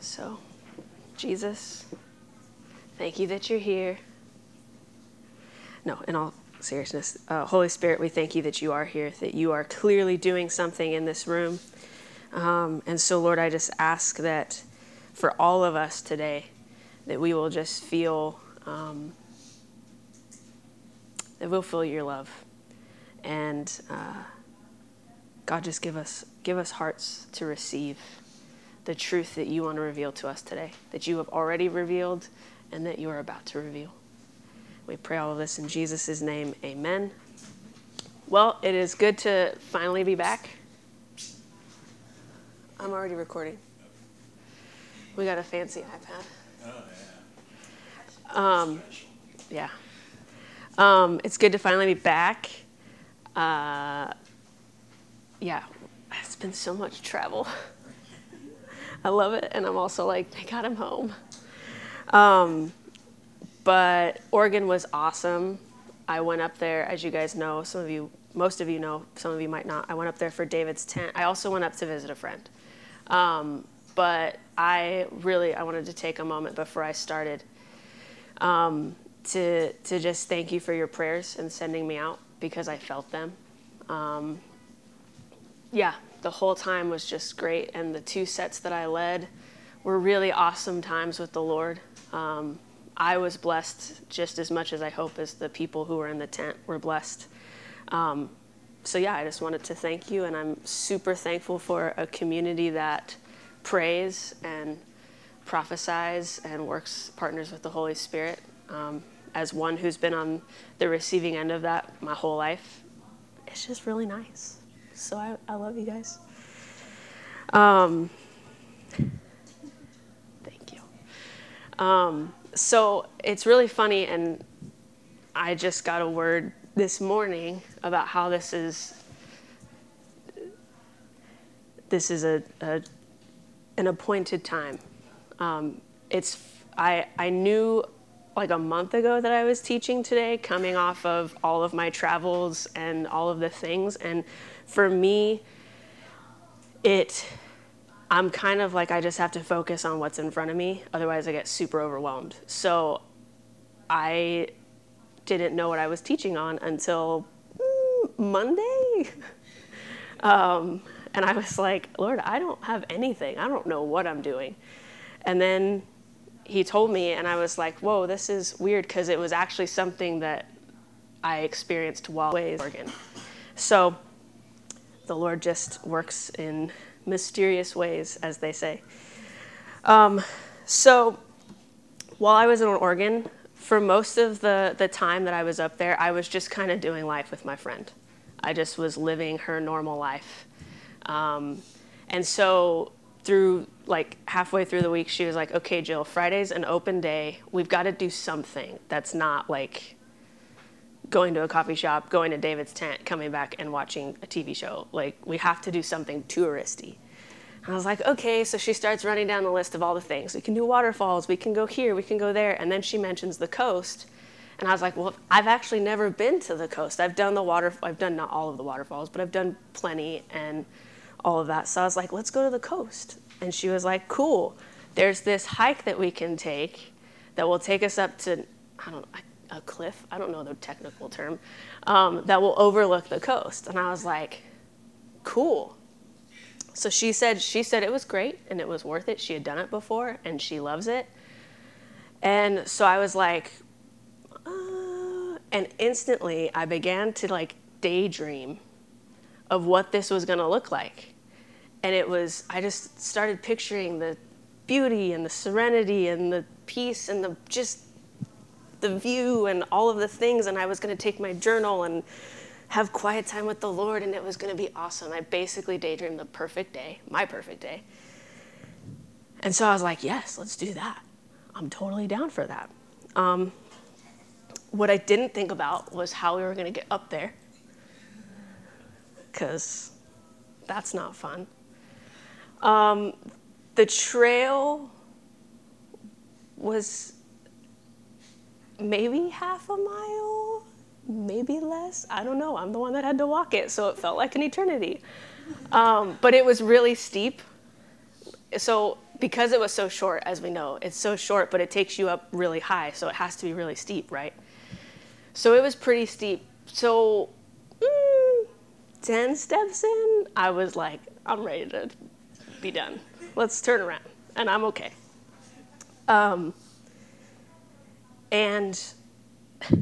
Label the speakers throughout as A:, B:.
A: So, Jesus, thank you that you're here. No, in all seriousness, uh, Holy Spirit, we thank you that you are here, that you are clearly doing something in this room. Um, and so, Lord, I just ask that for all of us today, that we will just feel um, that we'll feel your love, and uh, God, just give us give us hearts to receive the truth that you want to reveal to us today, that you have already revealed, and that you are about to reveal. We pray all of this in Jesus' name. Amen. Well, it is good to finally be back. I'm already recording. We got a fancy iPad. Oh, yeah. Um, yeah. Um, it's good to finally be back. Uh, yeah, it's been so much travel. I love it, and I'm also like, thank God I'm home. Um, but Oregon was awesome. I went up there, as you guys know, some of you, most of you know, some of you might not. I went up there for David's tent. I also went up to visit a friend. Um, but I really I wanted to take a moment before I started um, to to just thank you for your prayers and sending me out because I felt them. Um, yeah, the whole time was just great, and the two sets that I led were really awesome times with the Lord. Um, I was blessed just as much as I hope as the people who were in the tent were blessed. Um, so yeah, I just wanted to thank you, and I'm super thankful for a community that prays and prophesies and works partners with the Holy Spirit. Um, as one who's been on the receiving end of that my whole life, it's just really nice. So I, I love you guys. Um, thank you. Um, so it's really funny, and I just got a word this morning about how this is this is a, a an appointed time. Um, it's I I knew like a month ago that I was teaching today, coming off of all of my travels and all of the things, and for me, it I'm kind of like I just have to focus on what's in front of me, otherwise I get super overwhelmed. So I didn't know what I was teaching on until mm, Monday. um, and I was like, Lord, I don't have anything. I don't know what I'm doing. And then he told me, and I was like, whoa, this is weird because it was actually something that I experienced while in Oregon. So the Lord just works in mysterious ways, as they say. Um, so while I was in Oregon, for most of the, the time that I was up there, I was just kind of doing life with my friend. I just was living her normal life. Um, and so through like halfway through the week, she was like, okay, Jill, Friday's an open day. We've got to do something that's not like going to a coffee shop, going to David's tent, coming back and watching a TV show. Like, we have to do something touristy. And I was like, okay. So she starts running down the list of all the things. We can do waterfalls, we can go here, we can go there. And then she mentions the coast. And I was like, well, I've actually never been to the coast. I've done the water, I've done not all of the waterfalls, but I've done plenty. And all of that. So I was like, let's go to the coast. And she was like, cool. There's this hike that we can take that will take us up to, I don't know, a cliff. I don't know the technical term, um, that will overlook the coast. And I was like, cool. So she said she said it was great and it was worth it. She had done it before and she loves it. And so I was like, uh, and instantly I began to like daydream of what this was going to look like. And it was, I just started picturing the beauty and the serenity and the peace and the just the view and all of the things. And I was going to take my journal and have quiet time with the Lord, and it was going to be awesome. I basically daydreamed the perfect day, my perfect day. And so I was like, yes, let's do that. I'm totally down for that. Um, what I didn't think about was how we were going to get up there because that's not fun. Um, the trail was maybe half a mile, maybe less. I don't know. I'm the one that had to walk it, so it felt like an eternity. Um, but it was really steep. So because it was so short, as we know, it's so short, but it takes you up really high, so it has to be really steep, right? So it was pretty steep. So mm, 10 steps in, I was like, I'm ready to be done. Let's turn around. And I'm okay. Um, and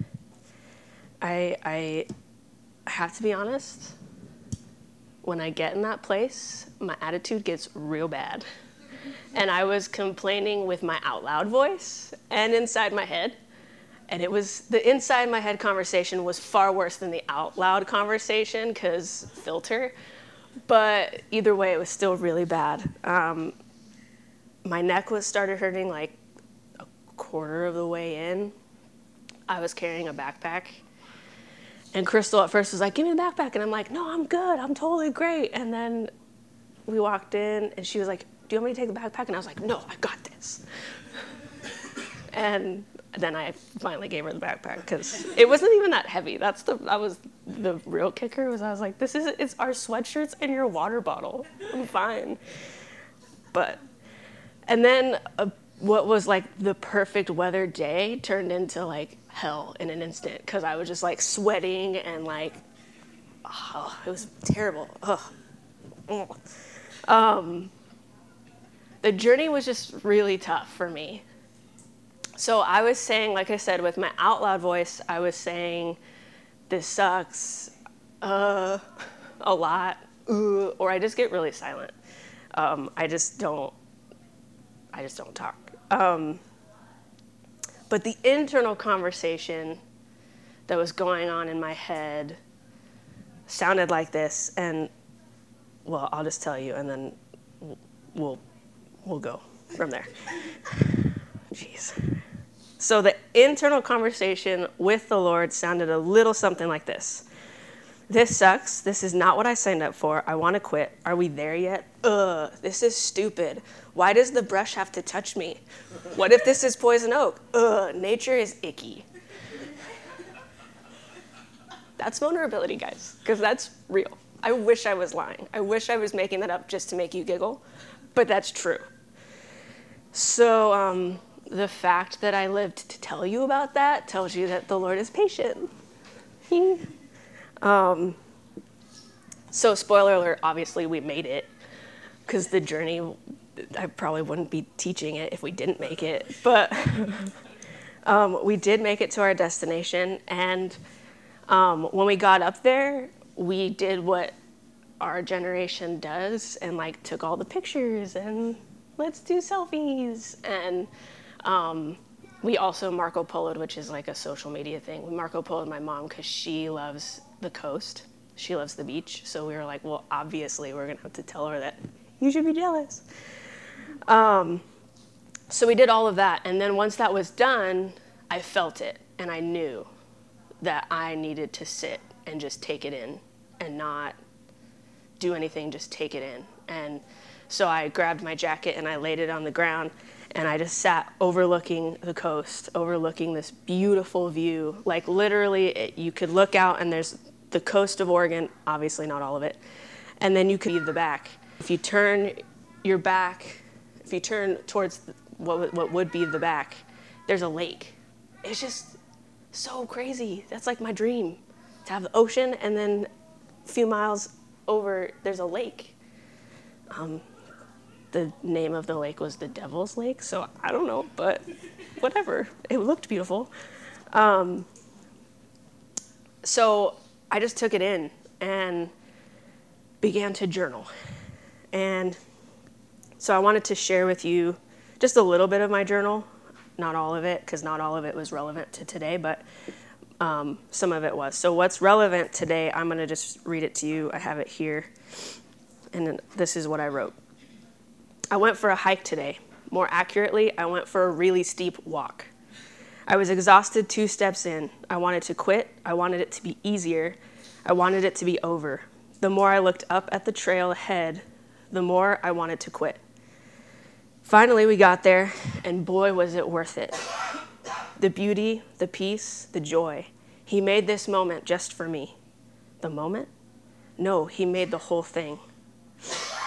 A: I, I have to be honest, when I get in that place, my attitude gets real bad. And I was complaining with my out loud voice and inside my head. And it was the inside my head conversation was far worse than the out loud conversation because filter. But either way, it was still really bad. Um, my neck was started hurting like quarter of the way in. I was carrying a backpack. And Crystal at first was like, Give me the backpack. And I'm like, No, I'm good. I'm totally great. And then we walked in and she was like, Do you want me to take the backpack? And I was like, No, I got this. and then I finally gave her the backpack because it wasn't even that heavy. That's the that was the real kicker was I was like, this is it's our sweatshirts and your water bottle. I'm fine. But and then uh, what was like the perfect weather day turned into like hell in an instant because I was just like sweating and like oh, it was terrible. Ugh. Um, the journey was just really tough for me so I was saying, like I said, with my out loud voice, I was saying, this sucks, uh, a lot, uh, or I just get really silent. Um, I just don't, I just don't talk. Um, but the internal conversation that was going on in my head sounded like this, and well, I'll just tell you, and then we'll we'll go from there. Jeez. So the internal conversation with the Lord sounded a little something like this. This sucks. This is not what I signed up for. I want to quit. Are we there yet? Ugh, this is stupid. Why does the brush have to touch me? What if this is poison oak? Ugh, nature is icky. That's vulnerability, guys, because that's real. I wish I was lying. I wish I was making that up just to make you giggle, but that's true. So, um, the fact that I lived to tell you about that tells you that the Lord is patient. um, so, spoiler alert, obviously, we made it because the journey, I probably wouldn't be teaching it if we didn't make it. But um, we did make it to our destination. And um, when we got up there, we did what our generation does and like took all the pictures and let's do selfies and um, we also Marco Poloed, which is like a social media thing. We Marco Poloed my mom because she loves the coast. She loves the beach. So we were like, well, obviously, we're going to have to tell her that you should be jealous. Um, so we did all of that. And then once that was done, I felt it and I knew that I needed to sit and just take it in and not do anything, just take it in. And so I grabbed my jacket and I laid it on the ground and I just sat overlooking the coast, overlooking this beautiful view. Like literally, it, you could look out and there's the coast of Oregon, obviously not all of it, and then you could see the back. If you turn your back, if you turn towards what, what would be the back, there's a lake. It's just so crazy. That's like my dream to have the ocean and then a few miles over, there's a lake. Um, the name of the lake was the Devil's Lake, so I don't know, but whatever. It looked beautiful. Um, so I just took it in and began to journal. And so I wanted to share with you just a little bit of my journal, not all of it, because not all of it was relevant to today, but um, some of it was. So, what's relevant today, I'm going to just read it to you. I have it here. And this is what I wrote. I went for a hike today. More accurately, I went for a really steep walk. I was exhausted two steps in. I wanted to quit. I wanted it to be easier. I wanted it to be over. The more I looked up at the trail ahead, the more I wanted to quit. Finally, we got there, and boy, was it worth it. The beauty, the peace, the joy. He made this moment just for me. The moment? No, he made the whole thing.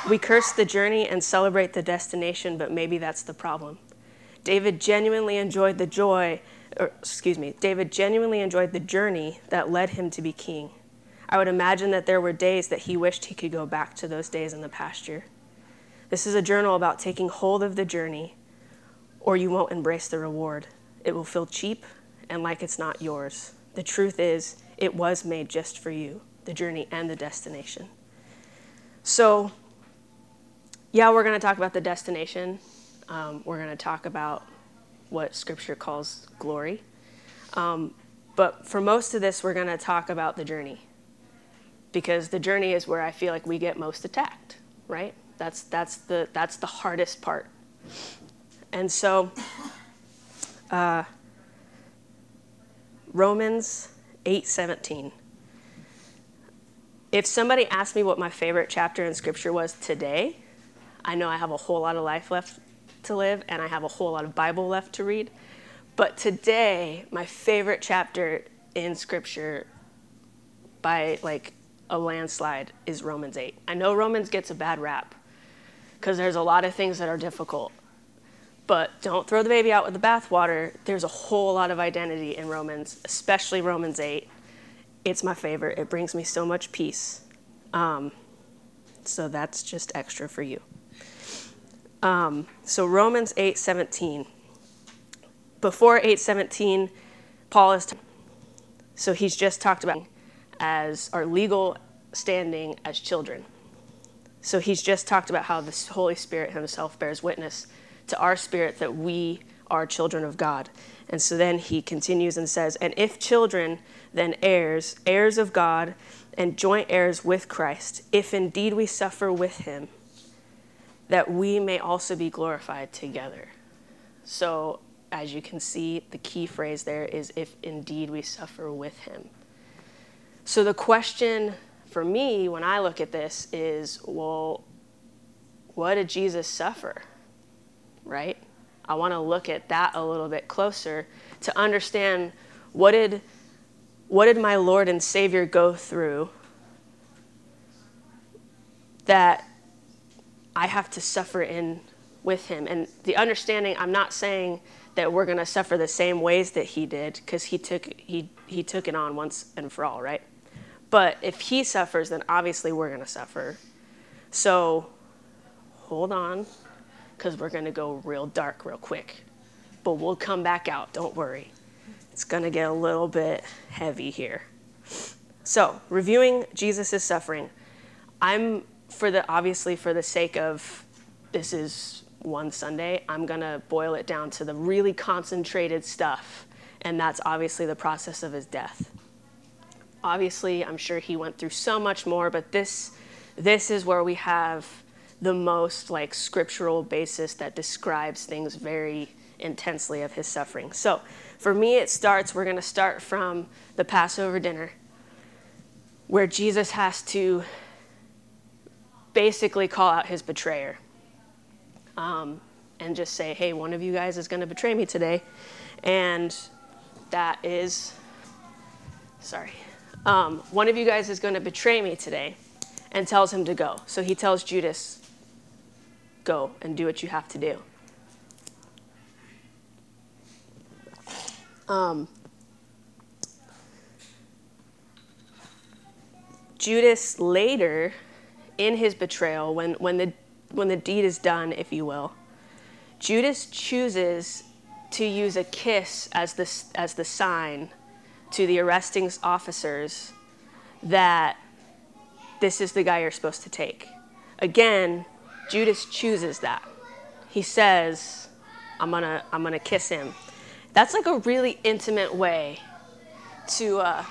A: We curse the journey and celebrate the destination, but maybe that's the problem. David genuinely enjoyed the joy, or excuse me, David genuinely enjoyed the journey that led him to be king. I would imagine that there were days that he wished he could go back to those days in the pasture. This is a journal about taking hold of the journey, or you won't embrace the reward. It will feel cheap and like it's not yours. The truth is, it was made just for you, the journey and the destination. So, yeah, we're going to talk about the destination. Um, we're going to talk about what Scripture calls glory. Um, but for most of this, we're going to talk about the journey because the journey is where I feel like we get most attacked, right? That's, that's, the, that's the hardest part. And so, uh, Romans 8:17. If somebody asked me what my favorite chapter in scripture was today, I know I have a whole lot of life left to live and I have a whole lot of Bible left to read. But today, my favorite chapter in scripture by like a landslide is Romans 8. I know Romans gets a bad rap because there's a lot of things that are difficult. But don't throw the baby out with the bathwater. There's a whole lot of identity in Romans, especially Romans 8. It's my favorite. It brings me so much peace. Um, so that's just extra for you. Um, so Romans 8 17. Before 8 17, Paul is. T- so he's just talked about as our legal standing as children. So he's just talked about how the Holy Spirit himself bears witness to our spirit that we are children of God. And so then he continues and says, And if children, then heirs, heirs of God, and joint heirs with Christ, if indeed we suffer with him, that we may also be glorified together. So, as you can see, the key phrase there is if indeed we suffer with him. So, the question for me when I look at this is well, what did Jesus suffer? right? I want to look at that a little bit closer to understand what did what did my Lord and Savior go through that I have to suffer in with him. And the understanding, I'm not saying that we're going to suffer the same ways that he did because he took he he took it on once and for all, right? But if he suffers, then obviously we're going to suffer. So hold on, because we're going to go real dark real quick. But we'll come back out, don't worry. It's going to get a little bit heavy here. So, reviewing Jesus' suffering. I'm for the obviously for the sake of this is one Sunday, I'm going to boil it down to the really concentrated stuff, and that's obviously the process of his death. Obviously, I'm sure he went through so much more, but this this is where we have the most like scriptural basis that describes things very intensely of his suffering. So for me, it starts, we're going to start from the Passover dinner, where Jesus has to basically call out his betrayer um, and just say, hey, one of you guys is going to betray me today. And that is, sorry, um, one of you guys is going to betray me today and tells him to go. So he tells Judas, go and do what you have to do. Um, Judas later, in his betrayal, when, when, the, when the deed is done, if you will, Judas chooses to use a kiss as the, as the sign to the arresting officers that this is the guy you're supposed to take. Again, Judas chooses that. He says, I'm gonna, I'm gonna kiss him. That's like a really intimate way to. Uh,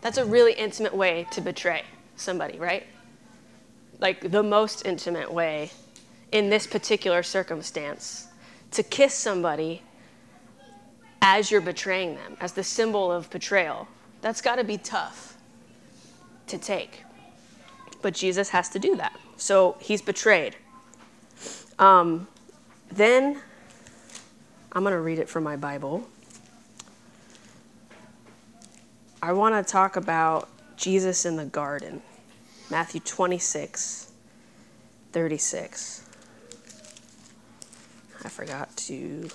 A: that's a really intimate way to betray somebody, right? Like the most intimate way in this particular circumstance to kiss somebody as you're betraying them, as the symbol of betrayal. That's got to be tough to take. But Jesus has to do that. So he's betrayed. Um, then, I'm going to read it from my Bible. I want to talk about Jesus in the garden, Matthew 26, 36. I forgot to.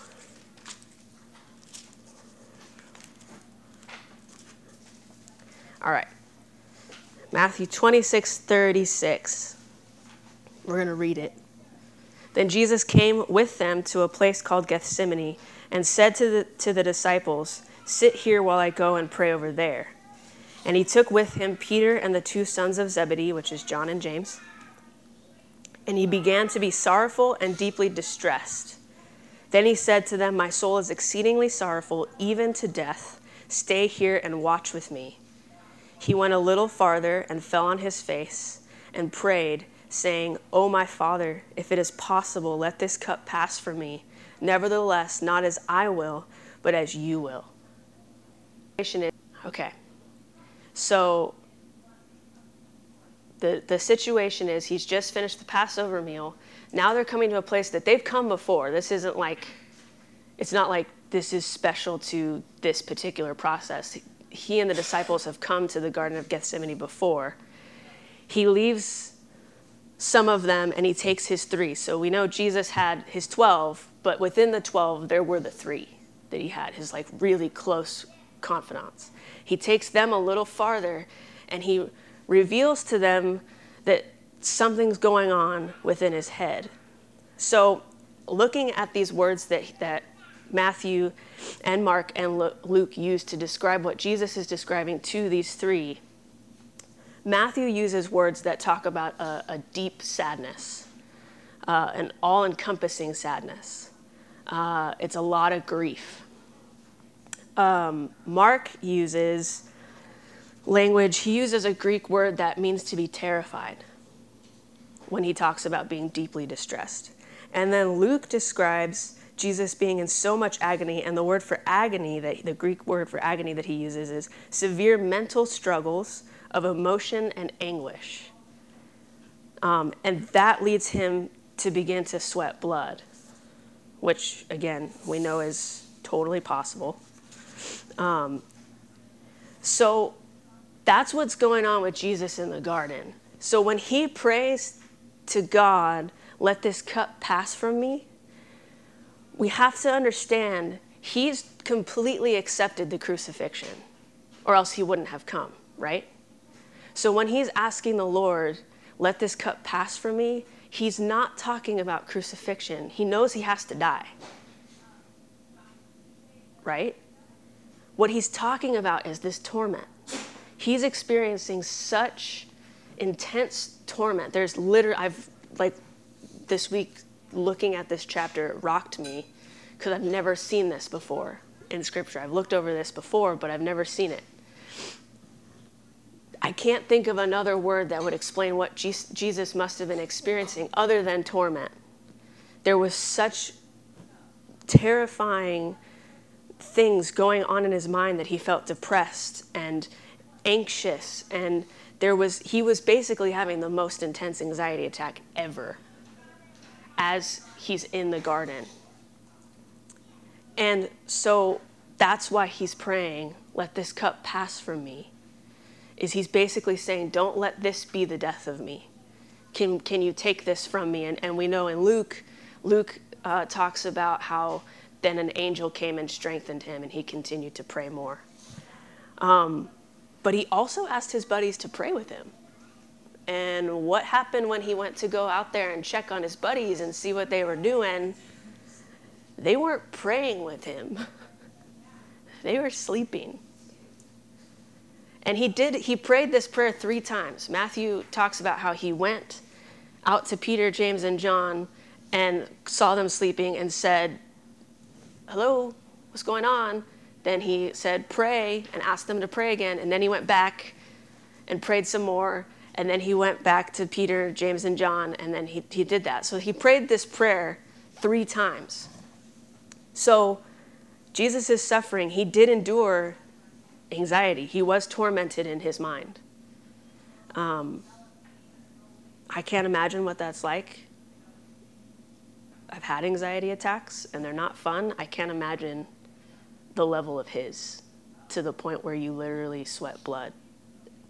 A: All right. Matthew 26, 36. We're going to read it. Then Jesus came with them to a place called Gethsemane and said to the, to the disciples, Sit here while I go and pray over there. And he took with him Peter and the two sons of Zebedee, which is John and James. And he began to be sorrowful and deeply distressed. Then he said to them, My soul is exceedingly sorrowful, even to death. Stay here and watch with me. He went a little farther and fell on his face and prayed, saying, O my Father, if it is possible, let this cup pass from me. Nevertheless, not as I will, but as you will. Okay. So the, the situation is he's just finished the Passover meal. Now they're coming to a place that they've come before. This isn't like, it's not like this is special to this particular process. He and the disciples have come to the Garden of Gethsemane before. He leaves some of them and he takes his three. So we know Jesus had his 12, but within the 12, there were the three that he had, his like really close confidants. He takes them a little farther and he reveals to them that something's going on within his head. So, looking at these words that, that Matthew and Mark and Luke use to describe what Jesus is describing to these three, Matthew uses words that talk about a, a deep sadness, uh, an all encompassing sadness. Uh, it's a lot of grief um, Mark uses language, he uses a Greek word that means to be terrified when he talks about being deeply distressed. And then Luke describes Jesus being in so much agony, and the word for agony, that the Greek word for agony that he uses is severe mental struggles of emotion and anguish. Um, and that leads him to begin to sweat blood, which, again, we know is totally possible. Um, so that's what's going on with Jesus in the garden. So when he prays to God, let this cup pass from me, we have to understand he's completely accepted the crucifixion, or else he wouldn't have come, right? So when he's asking the Lord, let this cup pass from me, he's not talking about crucifixion. He knows he has to die, right? What he's talking about is this torment. He's experiencing such intense torment. There's literally, I've, like, this week looking at this chapter rocked me because I've never seen this before in Scripture. I've looked over this before, but I've never seen it. I can't think of another word that would explain what Jesus must have been experiencing other than torment. There was such terrifying things going on in his mind that he felt depressed and anxious and there was he was basically having the most intense anxiety attack ever as he's in the garden. And so that's why he's praying let this cup pass from me is he's basically saying don't let this be the death of me. Can, can you take this from me? And, and we know in luke luke uh, talks about how then an angel came and strengthened him, and he continued to pray more. Um, but he also asked his buddies to pray with him. And what happened when he went to go out there and check on his buddies and see what they were doing? They weren't praying with him, they were sleeping. And he did, he prayed this prayer three times. Matthew talks about how he went out to Peter, James, and John and saw them sleeping and said, hello, what's going on? Then he said, pray, and asked them to pray again. And then he went back and prayed some more. And then he went back to Peter, James, and John, and then he, he did that. So he prayed this prayer three times. So Jesus is suffering. He did endure anxiety, he was tormented in his mind. Um, I can't imagine what that's like. I've had anxiety attacks and they're not fun. I can't imagine the level of his to the point where you literally sweat blood.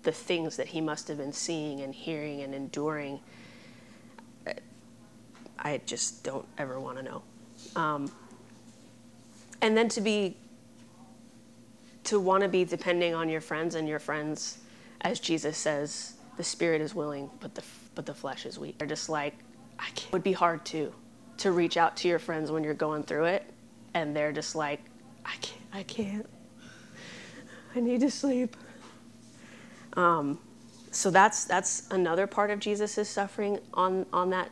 A: The things that he must have been seeing and hearing and enduring, I just don't ever want to know. Um, and then to be, to want to be depending on your friends and your friends, as Jesus says, the spirit is willing, but the but the flesh is weak. They're just like, I can't. It would be hard too, to reach out to your friends when you're going through it, and they're just like, I can't. I can't. I need to sleep. Um, so that's that's another part of Jesus' suffering on on that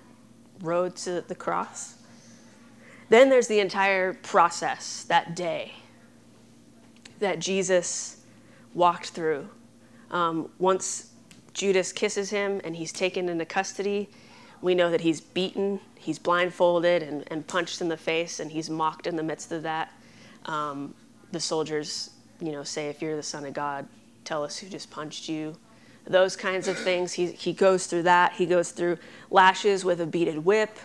A: road to the cross. Then there's the entire process that day that Jesus walked through. Um, once Judas kisses him and he's taken into custody, we know that he's beaten, he's blindfolded, and, and punched in the face, and he's mocked in the midst of that. Um, the soldiers, you know, say, If you're the Son of God, tell us who just punched you. Those kinds of things. He, he goes through that. He goes through lashes with a beaded whip.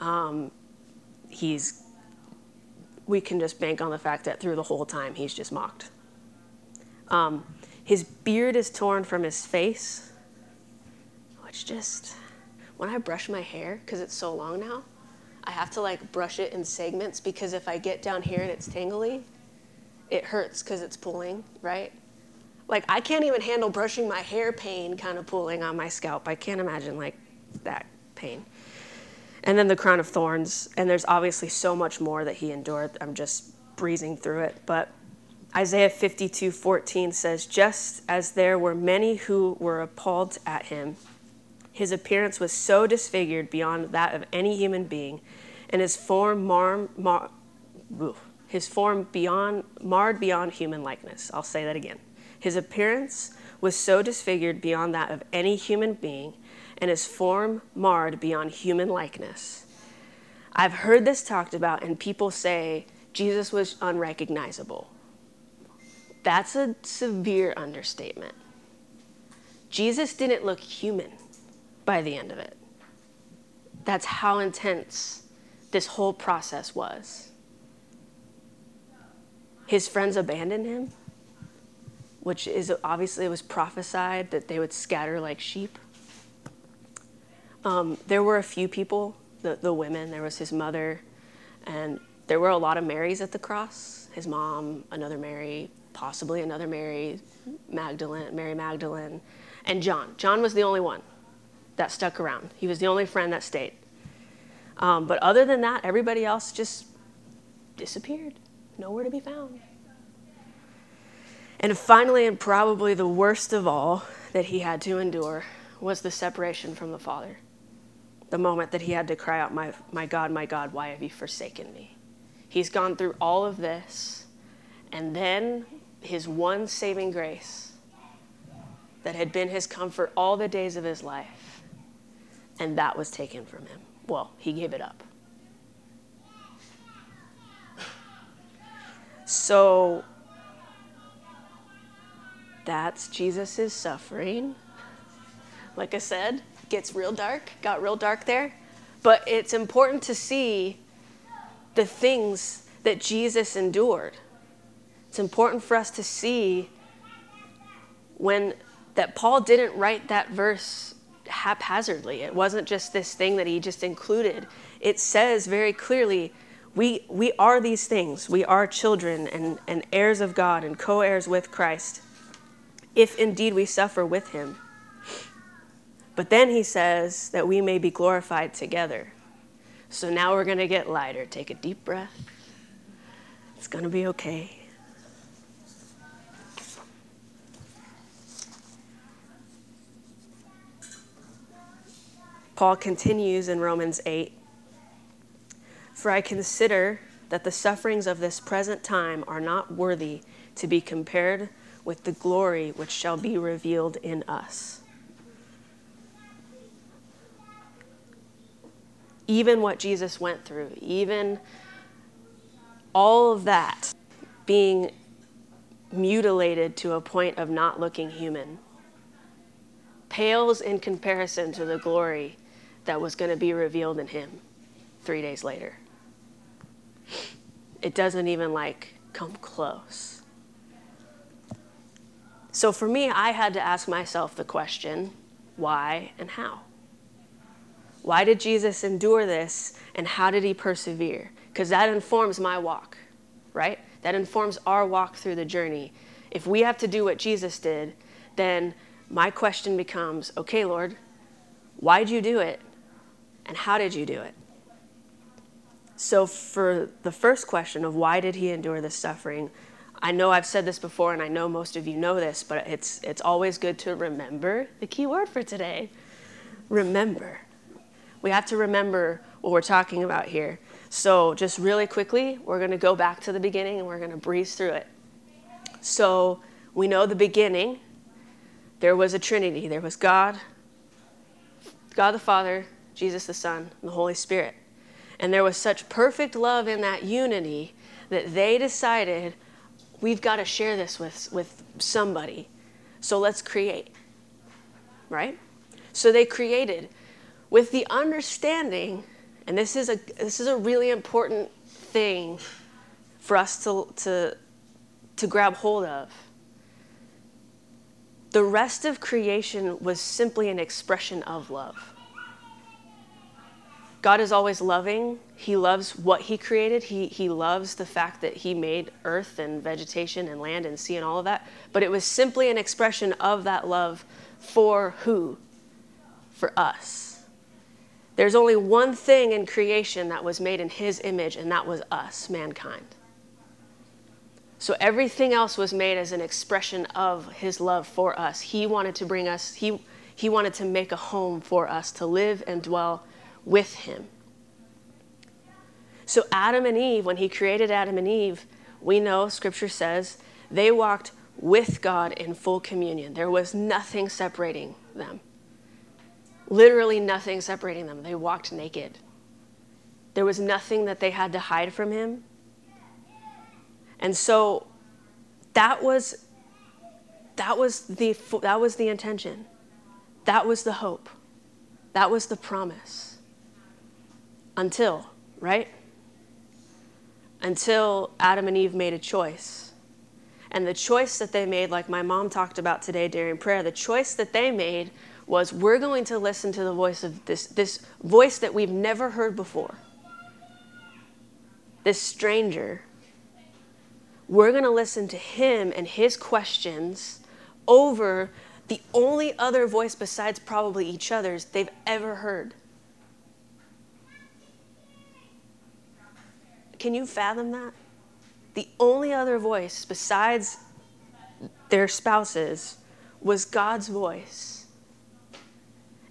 A: Um, he's, we can just bank on the fact that through the whole time he's just mocked. Um, his beard is torn from his face, which just, when I brush my hair, because it's so long now, I have to like brush it in segments because if I get down here and it's tangly, it hurts because it's pulling, right? Like I can't even handle brushing my hair pain kind of pulling on my scalp. I can't imagine like that pain. And then the crown of thorns, and there's obviously so much more that he endured. I'm just breezing through it, but Isaiah 52:14 says, "Just as there were many who were appalled at him, his appearance was so disfigured beyond that of any human being, and his form mar, mar his form beyond marred beyond human likeness." I'll say that again. His appearance was so disfigured beyond that of any human being, and his form marred beyond human likeness. I've heard this talked about, and people say Jesus was unrecognizable. That's a severe understatement. Jesus didn't look human by the end of it. That's how intense this whole process was. His friends abandoned him, which is obviously it was prophesied that they would scatter like sheep. Um, there were a few people, the, the women, there was his mother, and there were a lot of Marys at the cross his mom, another Mary, possibly another Mary Magdalene, Mary Magdalene, and John. John was the only one that stuck around. He was the only friend that stayed. Um, but other than that, everybody else just disappeared, nowhere to be found. And finally, and probably the worst of all that he had to endure, was the separation from the Father. The moment that he had to cry out, My, my God, my God, why have you forsaken me? He's gone through all of this, and then his one saving grace that had been his comfort all the days of his life, and that was taken from him. Well, he gave it up. So that's Jesus' suffering. Like I said, gets real dark, got real dark there. But it's important to see the things that Jesus endured. It's important for us to see when that Paul didn't write that verse haphazardly. It wasn't just this thing that he just included. It says very clearly, we, we are these things. We are children and, and heirs of God and co heirs with Christ, if indeed we suffer with him. But then he says that we may be glorified together. So now we're going to get lighter. Take a deep breath. It's going to be okay. Paul continues in Romans 8 For I consider that the sufferings of this present time are not worthy to be compared with the glory which shall be revealed in us. Even what Jesus went through, even all of that being mutilated to a point of not looking human, pales in comparison to the glory that was going to be revealed in him three days later. It doesn't even like come close. So for me, I had to ask myself the question why and how? Why did Jesus endure this and how did he persevere? Because that informs my walk, right? That informs our walk through the journey. If we have to do what Jesus did, then my question becomes okay, Lord, why'd you do it? And how did you do it? So, for the first question of why did he endure this suffering, I know I've said this before and I know most of you know this, but it's, it's always good to remember the key word for today remember. We have to remember what we're talking about here. So, just really quickly, we're going to go back to the beginning and we're going to breeze through it. So, we know the beginning, there was a Trinity. There was God, God the Father, Jesus the Son, and the Holy Spirit. And there was such perfect love in that unity that they decided we've got to share this with, with somebody. So let's create. Right? So they created with the understanding, and this is a, this is a really important thing for us to, to, to grab hold of. The rest of creation was simply an expression of love. God is always loving. He loves what He created. He, he loves the fact that He made earth and vegetation and land and sea and all of that. But it was simply an expression of that love for who? For us. There's only one thing in creation that was made in His image, and that was us, mankind. So everything else was made as an expression of His love for us. He wanted to bring us, He, he wanted to make a home for us to live and dwell with him. So, Adam and Eve, when he created Adam and Eve, we know scripture says they walked with God in full communion. There was nothing separating them. Literally nothing separating them. They walked naked. There was nothing that they had to hide from him. And so that was that was the that was the intention. That was the hope. That was the promise until, right? Until Adam and Eve made a choice. And the choice that they made, like my mom talked about today during prayer, the choice that they made was we're going to listen to the voice of this, this voice that we've never heard before. This stranger. We're going to listen to him and his questions over the only other voice besides probably each other's they've ever heard. Can you fathom that? The only other voice besides their spouses was God's voice.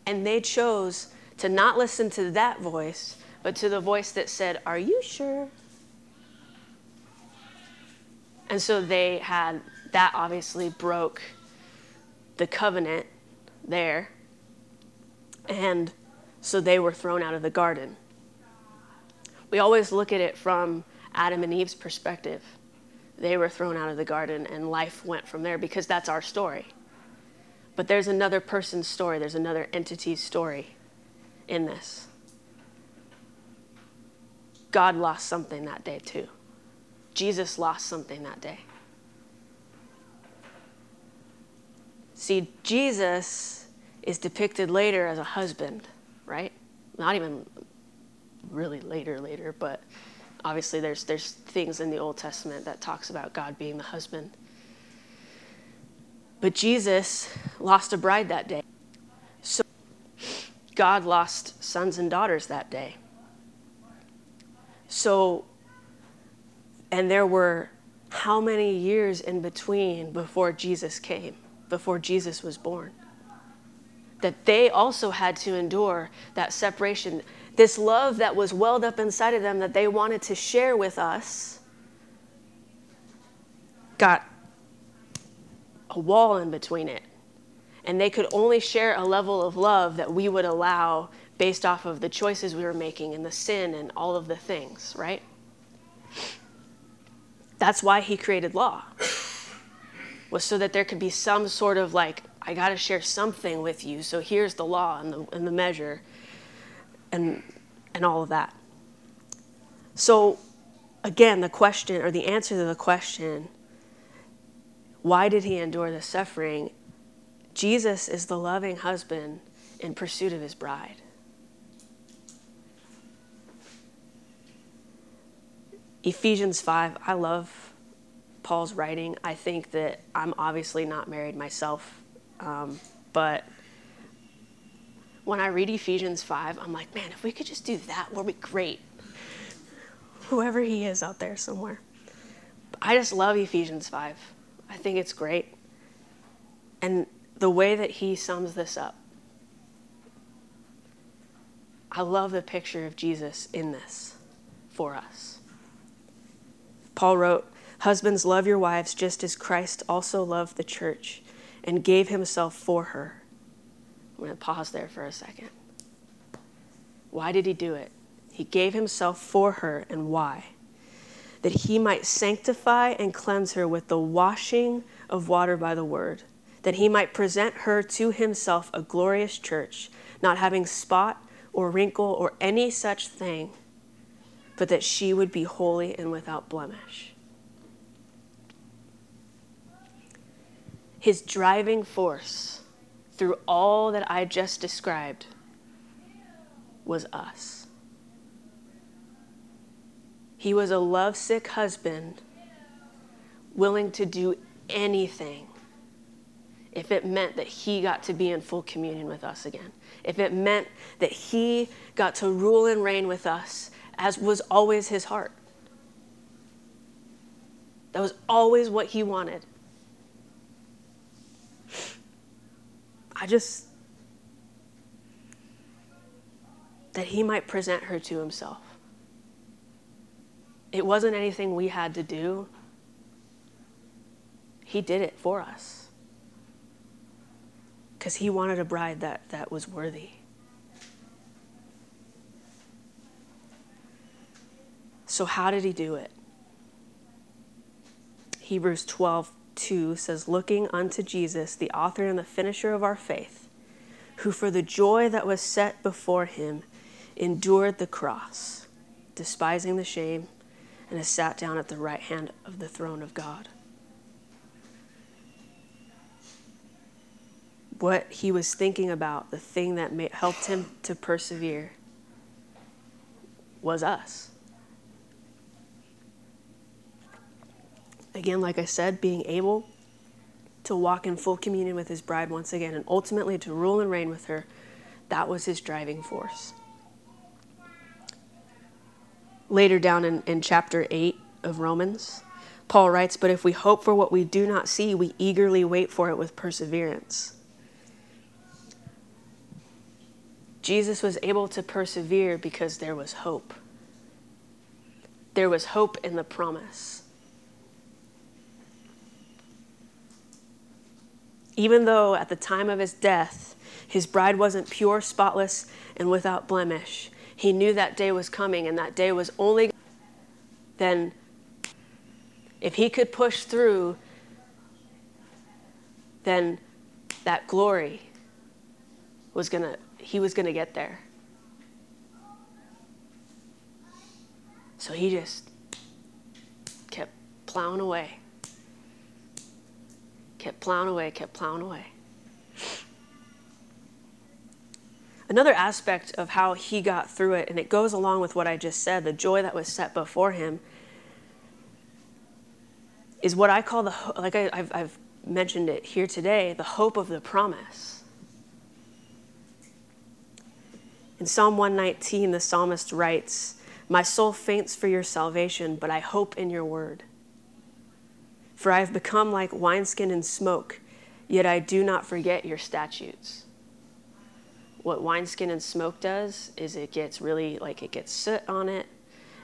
A: And they chose to not listen to that voice, but to the voice that said, Are you sure? And so they had, that obviously broke the covenant there. And so they were thrown out of the garden we always look at it from Adam and Eve's perspective. They were thrown out of the garden and life went from there because that's our story. But there's another person's story, there's another entity's story in this. God lost something that day too. Jesus lost something that day. See, Jesus is depicted later as a husband, right? Not even really later, later, but obviously there's there's things in the Old Testament that talks about God being the husband. But Jesus lost a bride that day. So God lost sons and daughters that day. So and there were how many years in between before Jesus came, before Jesus was born? That they also had to endure that separation this love that was welled up inside of them that they wanted to share with us got a wall in between it. And they could only share a level of love that we would allow based off of the choices we were making and the sin and all of the things, right? That's why he created law. Was so that there could be some sort of like, I got to share something with you, so here's the law and the, and the measure and, and all of that. So, again, the question or the answer to the question Why did he endure the suffering? Jesus is the loving husband in pursuit of his bride. Ephesians 5, I love Paul's writing. I think that I'm obviously not married myself, um, but when I read Ephesians 5, I'm like, man, if we could just do that, we'll be great. Whoever he is out there somewhere. I just love Ephesians 5. I think it's great. And the way that he sums this up, I love the picture of Jesus in this for us. Paul wrote, Husbands, love your wives just as Christ also loved the church and gave himself for her. I'm going to pause there for a second. Why did he do it? He gave himself for her, and why? That he might sanctify and cleanse her with the washing of water by the word, that he might present her to himself a glorious church, not having spot or wrinkle or any such thing but that she would be holy and without blemish. His driving force through all that I just described was us. He was a lovesick husband willing to do anything if it meant that he got to be in full communion with us again, if it meant that he got to rule and reign with us as was always his heart. That was always what he wanted. I just, that he might present her to himself. It wasn't anything we had to do, he did it for us. Because he wanted a bride that, that was worthy. So, how did he do it? Hebrews 12, 2 says, Looking unto Jesus, the author and the finisher of our faith, who for the joy that was set before him endured the cross, despising the shame, and has sat down at the right hand of the throne of God. What he was thinking about, the thing that helped him to persevere, was us. Again, like I said, being able to walk in full communion with his bride once again and ultimately to rule and reign with her, that was his driving force. Later down in, in chapter 8 of Romans, Paul writes, But if we hope for what we do not see, we eagerly wait for it with perseverance. Jesus was able to persevere because there was hope. There was hope in the promise. Even though at the time of his death, his bride wasn't pure, spotless, and without blemish, he knew that day was coming, and that day was only then. If he could push through, then that glory was gonna, he was gonna get there. So he just kept plowing away kept plowing away, kept plowing away. Another aspect of how he got through it, and it goes along with what I just said the joy that was set before him, is what I call the, like I, have I've mentioned it here today, the hope of the promise. In Psalm 119, the psalmist writes, My soul faints for your salvation, but I hope in your word. For I have become like wineskin in smoke, yet I do not forget your statutes. What wineskin and smoke does is it gets really, like, it gets soot on it,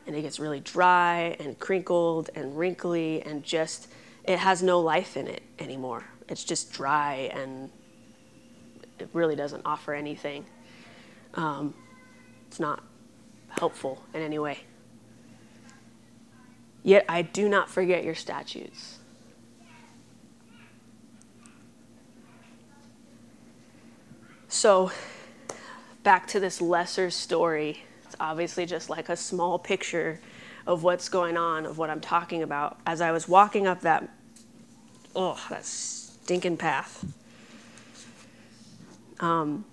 A: and it gets really dry and crinkled and wrinkly, and just, it has no life in it anymore. It's just dry and it really doesn't offer anything. Um, it's not helpful in any way. Yet I do not forget your statutes. So, back to this lesser story. It's obviously just like a small picture of what's going on, of what I'm talking about. As I was walking up that oh, that stinking path. Um,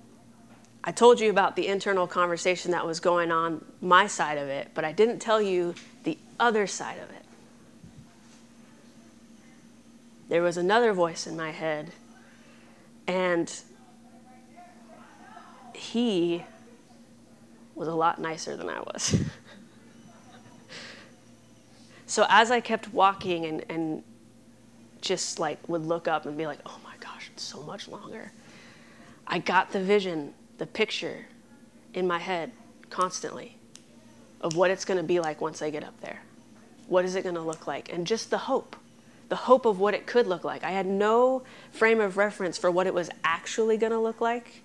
A: I told you about the internal conversation that was going on my side of it, but I didn't tell you the other side of it. There was another voice in my head, and he was a lot nicer than I was. so as I kept walking and, and just like would look up and be like, oh my gosh, it's so much longer. I got the vision, the picture in my head constantly of what it's going to be like once I get up there. What is it going to look like? And just the hope, the hope of what it could look like. I had no frame of reference for what it was actually going to look like,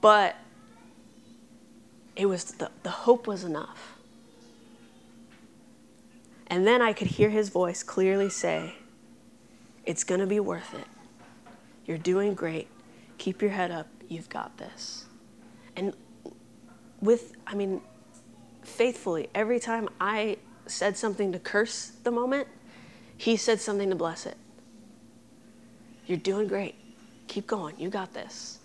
A: but it was the, the hope was enough. And then I could hear his voice clearly say, It's going to be worth it. You're doing great. Keep your head up. You've got this. And with, I mean, faithfully, every time I said something to curse the moment, he said something to bless it. You're doing great. Keep going. You got this.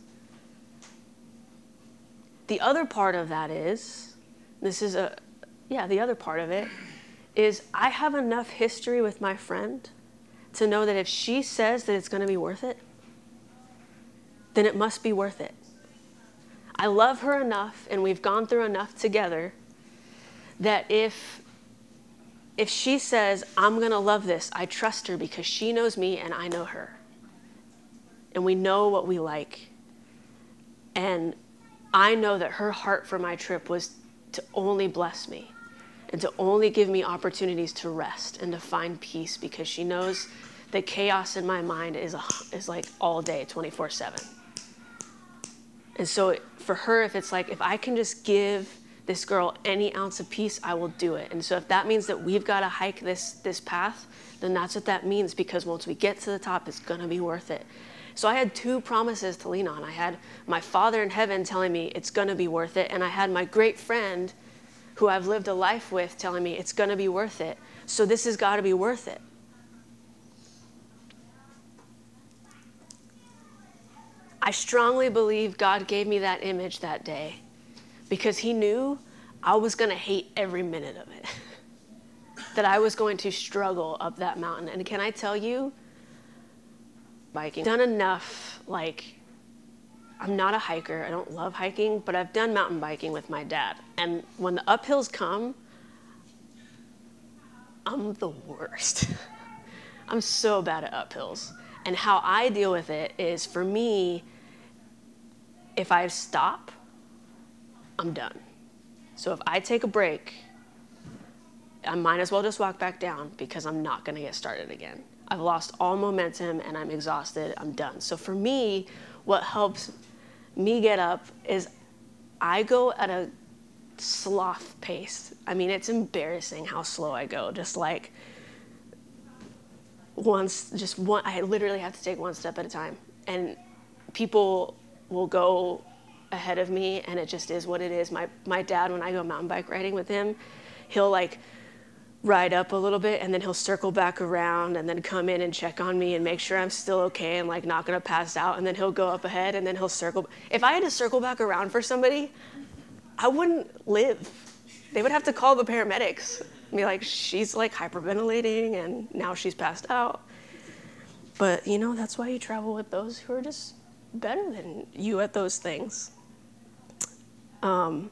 A: The other part of that is this is a, yeah, the other part of it is I have enough history with my friend to know that if she says that it's going to be worth it, then it must be worth it. I love her enough and we've gone through enough together that if if she says I'm going to love this, I trust her because she knows me and I know her. And we know what we like. And I know that her heart for my trip was to only bless me and to only give me opportunities to rest and to find peace because she knows that chaos in my mind is, is like all day, 24 7. And so for her, if it's like, if I can just give this girl any ounce of peace, I will do it. And so if that means that we've got to hike this, this path, then that's what that means because once we get to the top, it's going to be worth it. So I had two promises to lean on. I had my Father in heaven telling me it's going to be worth it, and I had my great friend who I've lived a life with telling me it's going to be worth it. So this has got to be worth it. I strongly believe God gave me that image that day because He knew I was going to hate every minute of it, that I was going to struggle up that mountain. And can I tell you, biking, done enough, like, I'm not a hiker, I don't love hiking, but I've done mountain biking with my dad. And when the uphills come, I'm the worst. I'm so bad at uphills. And how I deal with it is for me, if I stop, I'm done. So if I take a break, I might as well just walk back down because I'm not going to get started again. I've lost all momentum and I'm exhausted. I'm done. So for me, what helps me get up is I go at a sloth pace. I mean, it's embarrassing how slow I go. Just like once, just one, I literally have to take one step at a time. And people will go ahead of me, and it just is what it is. My, my dad, when I go mountain bike riding with him, he'll like ride up a little bit and then he'll circle back around and then come in and check on me and make sure I'm still okay and like not gonna pass out and then he'll go up ahead and then he'll circle. If I had to circle back around for somebody, I wouldn't live. They would have to call the paramedics. and Be like, she's like hyperventilating and now she's passed out. But you know, that's why you travel with those who are just better than you at those things. Um,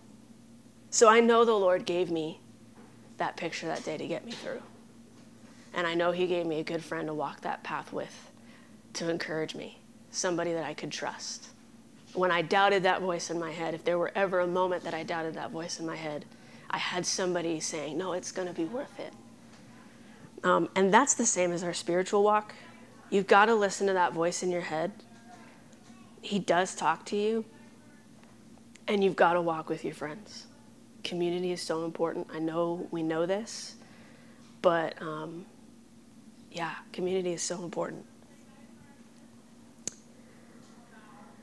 A: so I know the Lord gave me that picture that day to get me through. And I know He gave me a good friend to walk that path with, to encourage me, somebody that I could trust. When I doubted that voice in my head, if there were ever a moment that I doubted that voice in my head, I had somebody saying, No, it's going to be worth it. Um, and that's the same as our spiritual walk. You've got to listen to that voice in your head. He does talk to you, and you've got to walk with your friends community is so important. I know we know this, but um, yeah, community is so important.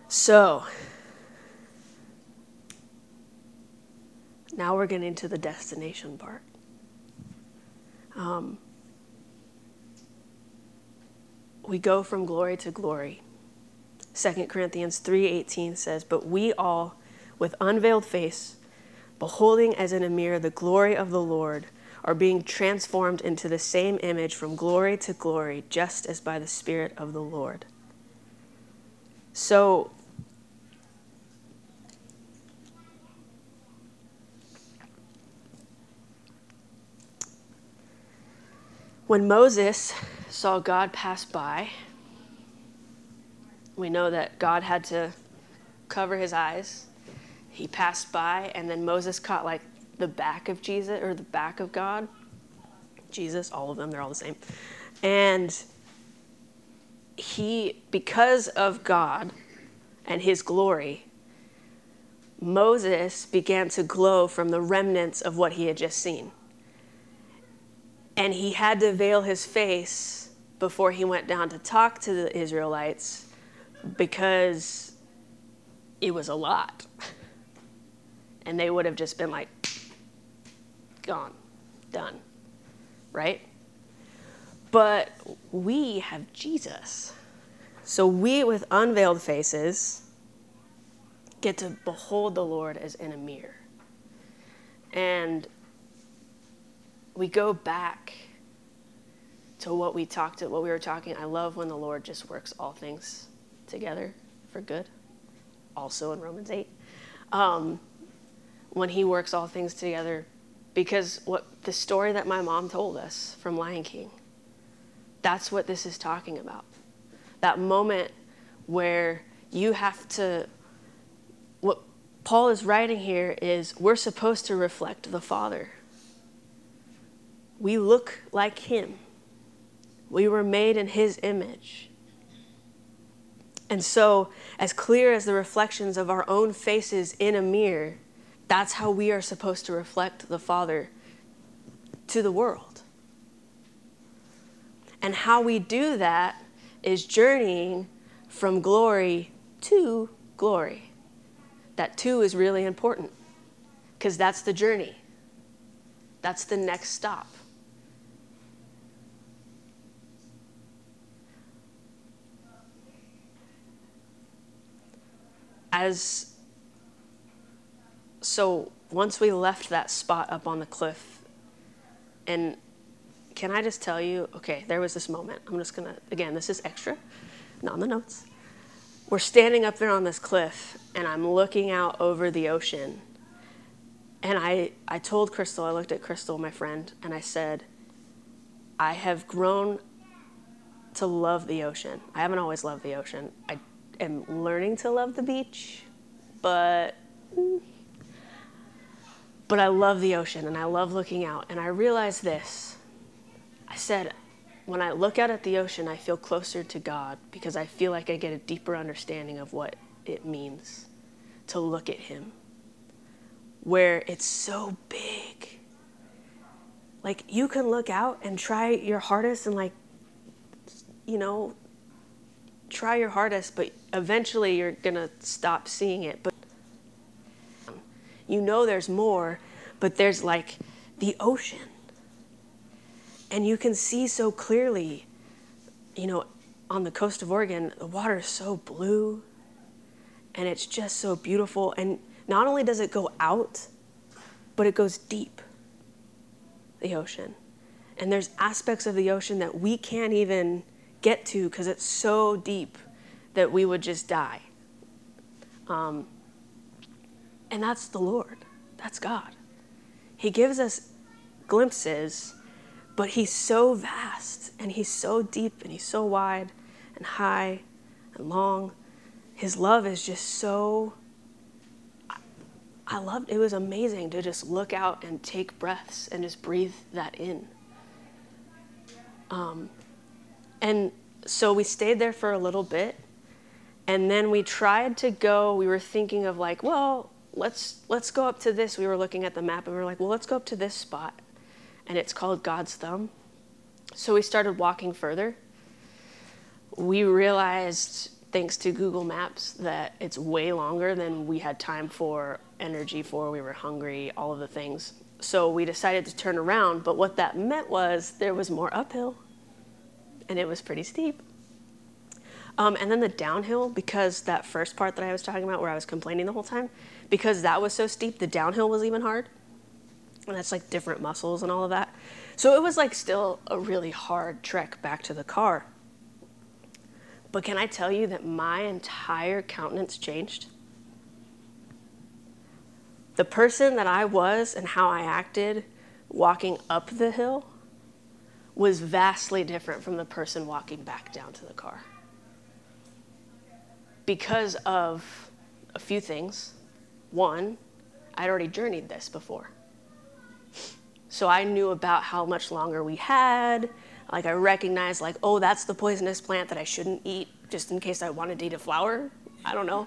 A: So, now we're getting to the destination part. Um, we go from glory to glory. 2 Corinthians 3:18 says, "But we all with unveiled face, beholding as in a mirror the glory of the Lord, are being transformed into the same image from glory to glory, just as by the Spirit of the Lord." So when Moses saw God pass by, we know that God had to cover his eyes. He passed by, and then Moses caught like the back of Jesus or the back of God. Jesus, all of them, they're all the same. And he, because of God and his glory, Moses began to glow from the remnants of what he had just seen. And he had to veil his face before he went down to talk to the Israelites because it was a lot. And they would have just been like, gone, done, right? But we have Jesus. So we, with unveiled faces, get to behold the Lord as in a mirror. And we go back to what we talked to what we were talking. I love when the Lord just works all things together for good. Also in Romans 8. Um, when he works all things together because what the story that my mom told us from Lion King that's what this is talking about. That moment where you have to what Paul is writing here is we're supposed to reflect the Father. We look like him. We were made in his image. And so, as clear as the reflections of our own faces in a mirror, that's how we are supposed to reflect the Father to the world. And how we do that is journeying from glory to glory. That two is really important because that's the journey, that's the next stop. as so once we left that spot up on the cliff and can i just tell you okay there was this moment. I'm just gonna again this is extra not on the notes. We're standing up there on this cliff and i'm looking out over the ocean. And i i told crystal i looked at crystal my friend and i said i have grown to love the ocean. I haven't always loved the ocean. I am learning to love the beach, but hmm, but I love the ocean and I love looking out. And I realized this. I said, when I look out at the ocean, I feel closer to God because I feel like I get a deeper understanding of what it means to look at Him. Where it's so big. Like you can look out and try your hardest and, like, you know, try your hardest, but eventually you're going to stop seeing it. But you know there's more, but there's like the ocean. And you can see so clearly, you know, on the coast of Oregon, the water is so blue and it's just so beautiful. And not only does it go out, but it goes deep, the ocean. And there's aspects of the ocean that we can't even get to because it's so deep that we would just die. Um, and that's the Lord, that's God. He gives us glimpses, but He's so vast and He's so deep and He's so wide and high and long. His love is just so. I loved it was amazing to just look out and take breaths and just breathe that in. Um, and so we stayed there for a little bit. And then we tried to go, we were thinking of like, well, let's let's go up to this. We were looking at the map and we were like, well, let's go up to this spot. And it's called God's Thumb. So we started walking further. We realized thanks to Google Maps that it's way longer than we had time for, energy for, we were hungry, all of the things. So we decided to turn around, but what that meant was there was more uphill and it was pretty steep. Um, and then the downhill, because that first part that I was talking about where I was complaining the whole time, because that was so steep, the downhill was even hard. And that's like different muscles and all of that. So it was like still a really hard trek back to the car. But can I tell you that my entire countenance changed? The person that I was and how I acted walking up the hill was vastly different from the person walking back down to the car. Because of a few things. One, I'd already journeyed this before. So I knew about how much longer we had. Like I recognized, like, oh, that's the poisonous plant that I shouldn't eat, just in case I wanted to eat a flower. I don't know.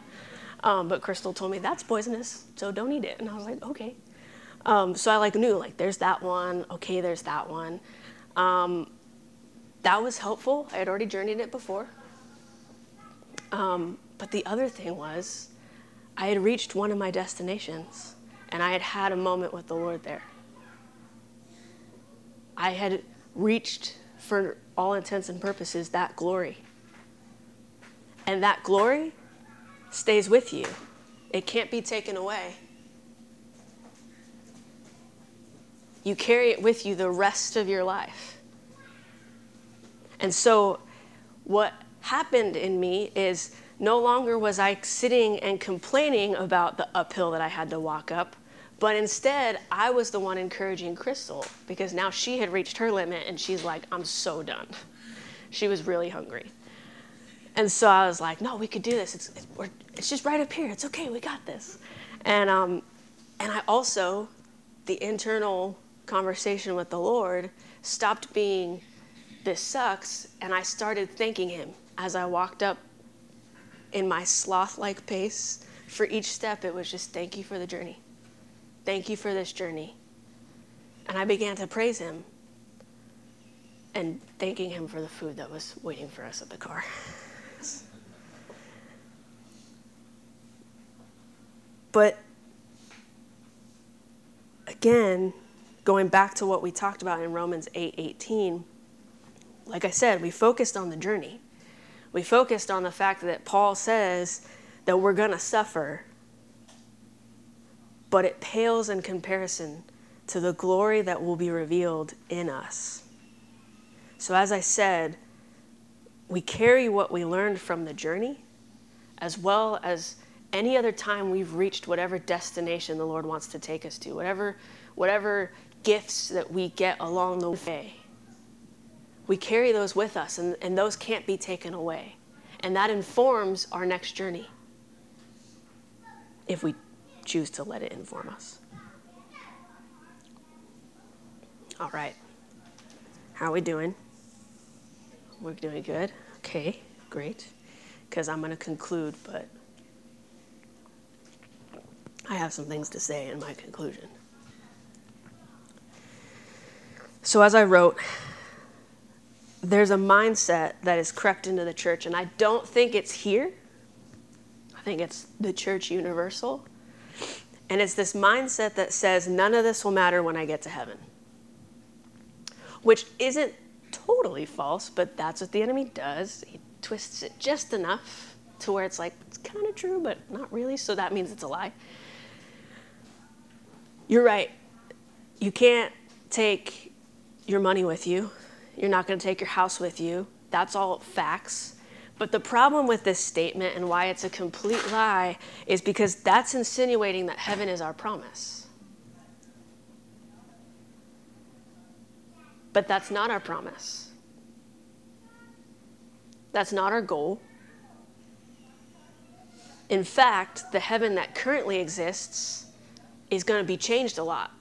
A: Um, but Crystal told me that's poisonous, so don't eat it. And I was like, okay. Um, so I like knew like there's that one. Okay, there's that one. Um, that was helpful. I had already journeyed it before. Um, but the other thing was, I had reached one of my destinations, and I had had a moment with the Lord there. I had reached, for all intents and purposes, that glory. And that glory stays with you, it can't be taken away. You carry it with you the rest of your life. And so, what happened in me is no longer was I sitting and complaining about the uphill that I had to walk up, but instead I was the one encouraging Crystal because now she had reached her limit and she's like, I'm so done. She was really hungry. And so I was like, no, we could do this. It's, it's, it's just right up here. It's okay. We got this. And, um, and I also, the internal conversation with the Lord stopped being, this sucks, and I started thanking Him as I walked up in my sloth like pace. For each step, it was just, thank you for the journey. Thank you for this journey. And I began to praise Him and thanking Him for the food that was waiting for us at the car. But again, going back to what we talked about in Romans 8 like I said, we focused on the journey. We focused on the fact that Paul says that we're going to suffer, but it pales in comparison to the glory that will be revealed in us. So, as I said, we carry what we learned from the journey as well as any other time we've reached whatever destination the Lord wants to take us to, whatever, whatever gifts that we get along the way. We carry those with us, and, and those can't be taken away. And that informs our next journey if we choose to let it inform us. All right. How are we doing? We're doing good. Okay, great. Because I'm going to conclude, but I have some things to say in my conclusion. So, as I wrote, there's a mindset that has crept into the church, and I don't think it's here. I think it's the church universal. And it's this mindset that says, none of this will matter when I get to heaven. Which isn't totally false, but that's what the enemy does. He twists it just enough to where it's like, it's kind of true, but not really, so that means it's a lie. You're right. You can't take your money with you. You're not going to take your house with you. That's all facts. But the problem with this statement and why it's a complete lie is because that's insinuating that heaven is our promise. But that's not our promise. That's not our goal. In fact, the heaven that currently exists is going to be changed a lot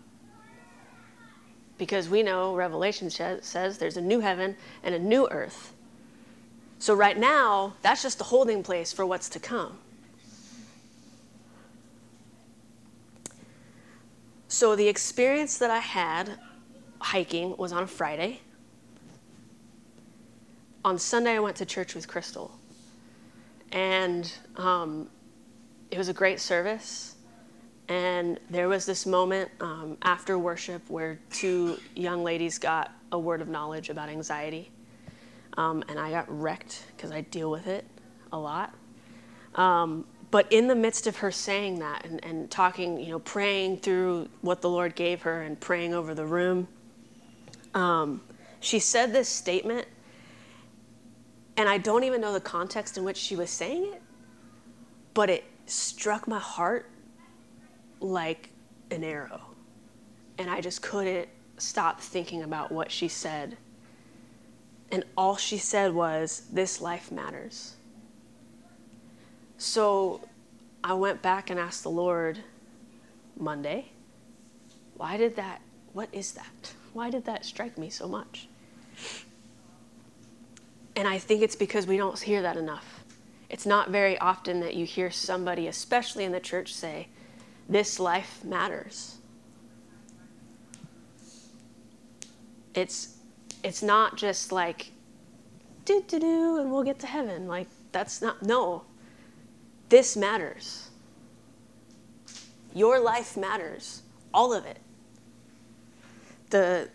A: because we know Revelation says there's a new heaven and a new earth. So, right now, that's just a holding place for what's to come. So, the experience that I had hiking was on a Friday. On Sunday, I went to church with Crystal. And um, it was a great service. And there was this moment um, after worship where two young ladies got a word of knowledge about anxiety. Um, and I got wrecked because I deal with it. a lot. Um, but in the midst of her saying that and, and talking, you know, praying through what the Lord gave her and praying over the room, um, she said this statement, and I don't even know the context in which she was saying it, but it struck my heart like an arrow. And I just couldn't stop thinking about what she said. And all she said was, This life matters. So I went back and asked the Lord Monday, why did that, what is that? Why did that strike me so much? And I think it's because we don't hear that enough. It's not very often that you hear somebody, especially in the church, say, This life matters. It's, it's not just like, do do do, and we'll get to heaven. Like, that's not, no. This matters. Your life matters, all of it. The,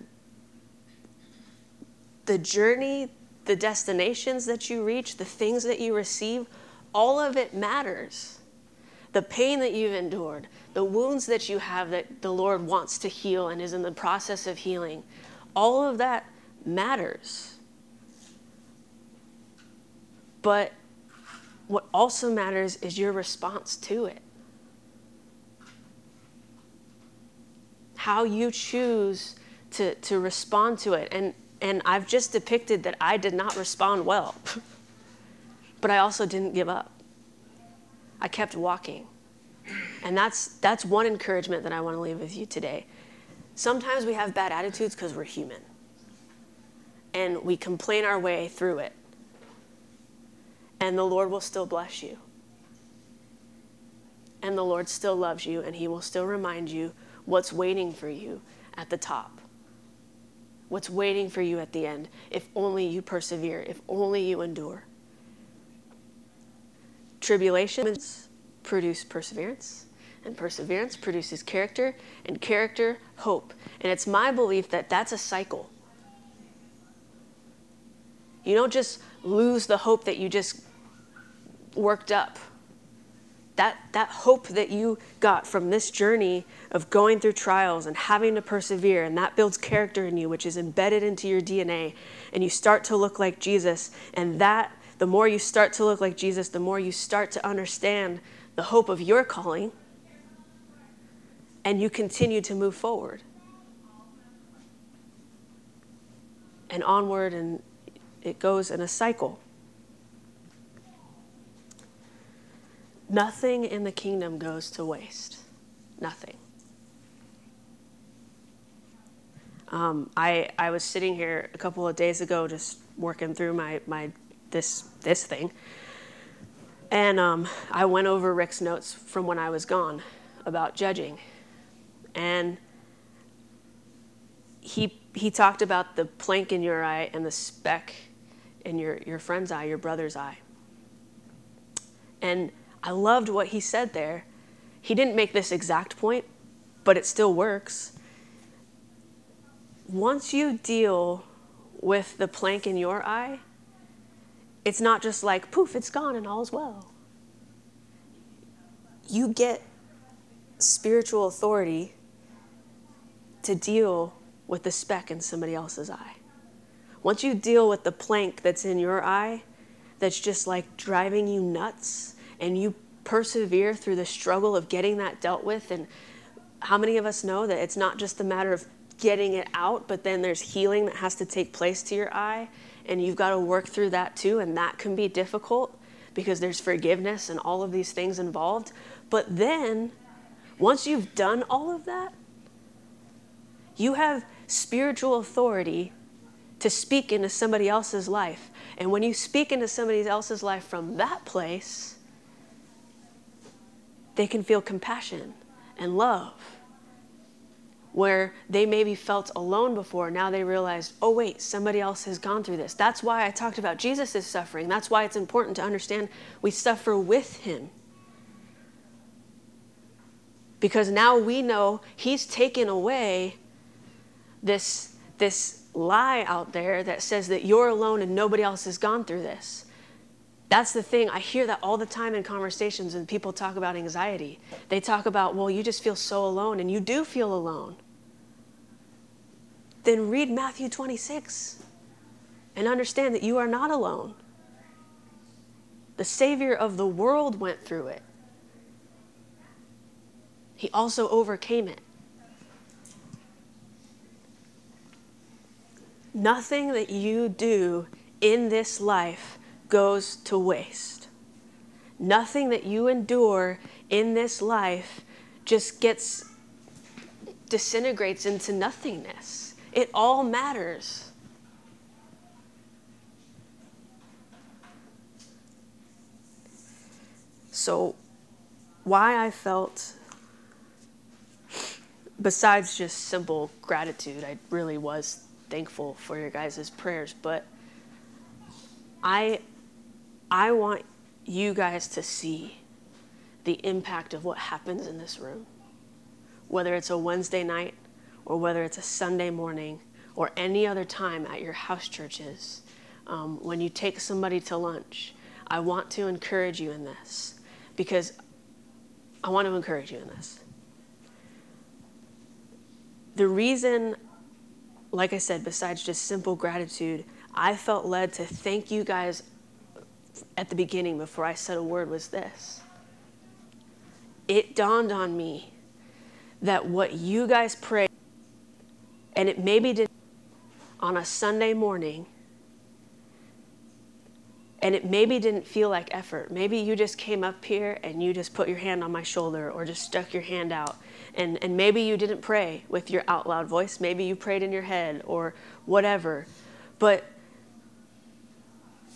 A: the journey, the destinations that you reach, the things that you receive, all of it matters. The pain that you've endured, the wounds that you have that the Lord wants to heal and is in the process of healing, all of that matters. But what also matters is your response to it. How you choose to, to respond to it. And, and I've just depicted that I did not respond well, but I also didn't give up. I kept walking. And that's, that's one encouragement that I want to leave with you today. Sometimes we have bad attitudes because we're human and we complain our way through it and the Lord will still bless you. And the Lord still loves you, and He will still remind you what's waiting for you at the top. What's waiting for you at the end, if only you persevere, if only you endure. Tribulations produce perseverance, and perseverance produces character, and character, hope. And it's my belief that that's a cycle. You don't just lose the hope that you just worked up. That, that hope that you got from this journey of going through trials and having to persevere, and that builds character in you, which is embedded into your DNA, and you start to look like Jesus. And that, the more you start to look like Jesus, the more you start to understand the hope of your calling, and you continue to move forward. And onward, and it goes in a cycle. Nothing in the kingdom goes to waste. Nothing. Um, I, I was sitting here a couple of days ago just working through my, my this this thing. And um, I went over Rick's notes from when I was gone about judging. And he he talked about the plank in your eye and the speck in your, your friend's eye, your brother's eye. And I loved what he said there. He didn't make this exact point, but it still works. Once you deal with the plank in your eye, it's not just like poof, it's gone and all's well. You get spiritual authority to deal with the speck in somebody else's eye. Once you deal with the plank that's in your eye, that's just like driving you nuts, and you persevere through the struggle of getting that dealt with and how many of us know that it's not just a matter of getting it out but then there's healing that has to take place to your eye and you've got to work through that too and that can be difficult because there's forgiveness and all of these things involved but then once you've done all of that you have spiritual authority to speak into somebody else's life and when you speak into somebody else's life from that place they can feel compassion and love. Where they maybe felt alone before, now they realize, oh, wait, somebody else has gone through this. That's why I talked about Jesus' suffering. That's why it's important to understand we suffer with him. Because now we know he's taken away this, this lie out there that says that you're alone and nobody else has gone through this. That's the thing. I hear that all the time in conversations when people talk about anxiety. They talk about, well, you just feel so alone, and you do feel alone. Then read Matthew 26 and understand that you are not alone. The Savior of the world went through it, He also overcame it. Nothing that you do in this life goes to waste. Nothing that you endure in this life just gets disintegrates into nothingness. It all matters. So, why I felt, besides just simple gratitude, I really was thankful for your guys' prayers, but I I want you guys to see the impact of what happens in this room. Whether it's a Wednesday night or whether it's a Sunday morning or any other time at your house churches, um, when you take somebody to lunch, I want to encourage you in this because I want to encourage you in this. The reason, like I said, besides just simple gratitude, I felt led to thank you guys at the beginning before I said a word was this. It dawned on me that what you guys prayed, and it maybe did on a Sunday morning, and it maybe didn't feel like effort. Maybe you just came up here and you just put your hand on my shoulder or just stuck your hand out. And, and maybe you didn't pray with your out loud voice. Maybe you prayed in your head or whatever. But